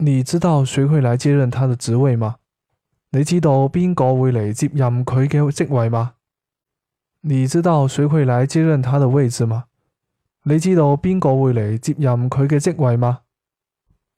你知道谁会来接任他的职位吗？你知道边个会嚟接任佢嘅职位吗？你知道谁会嚟接任他的位置吗？你知道边个会嚟接任佢嘅职位吗？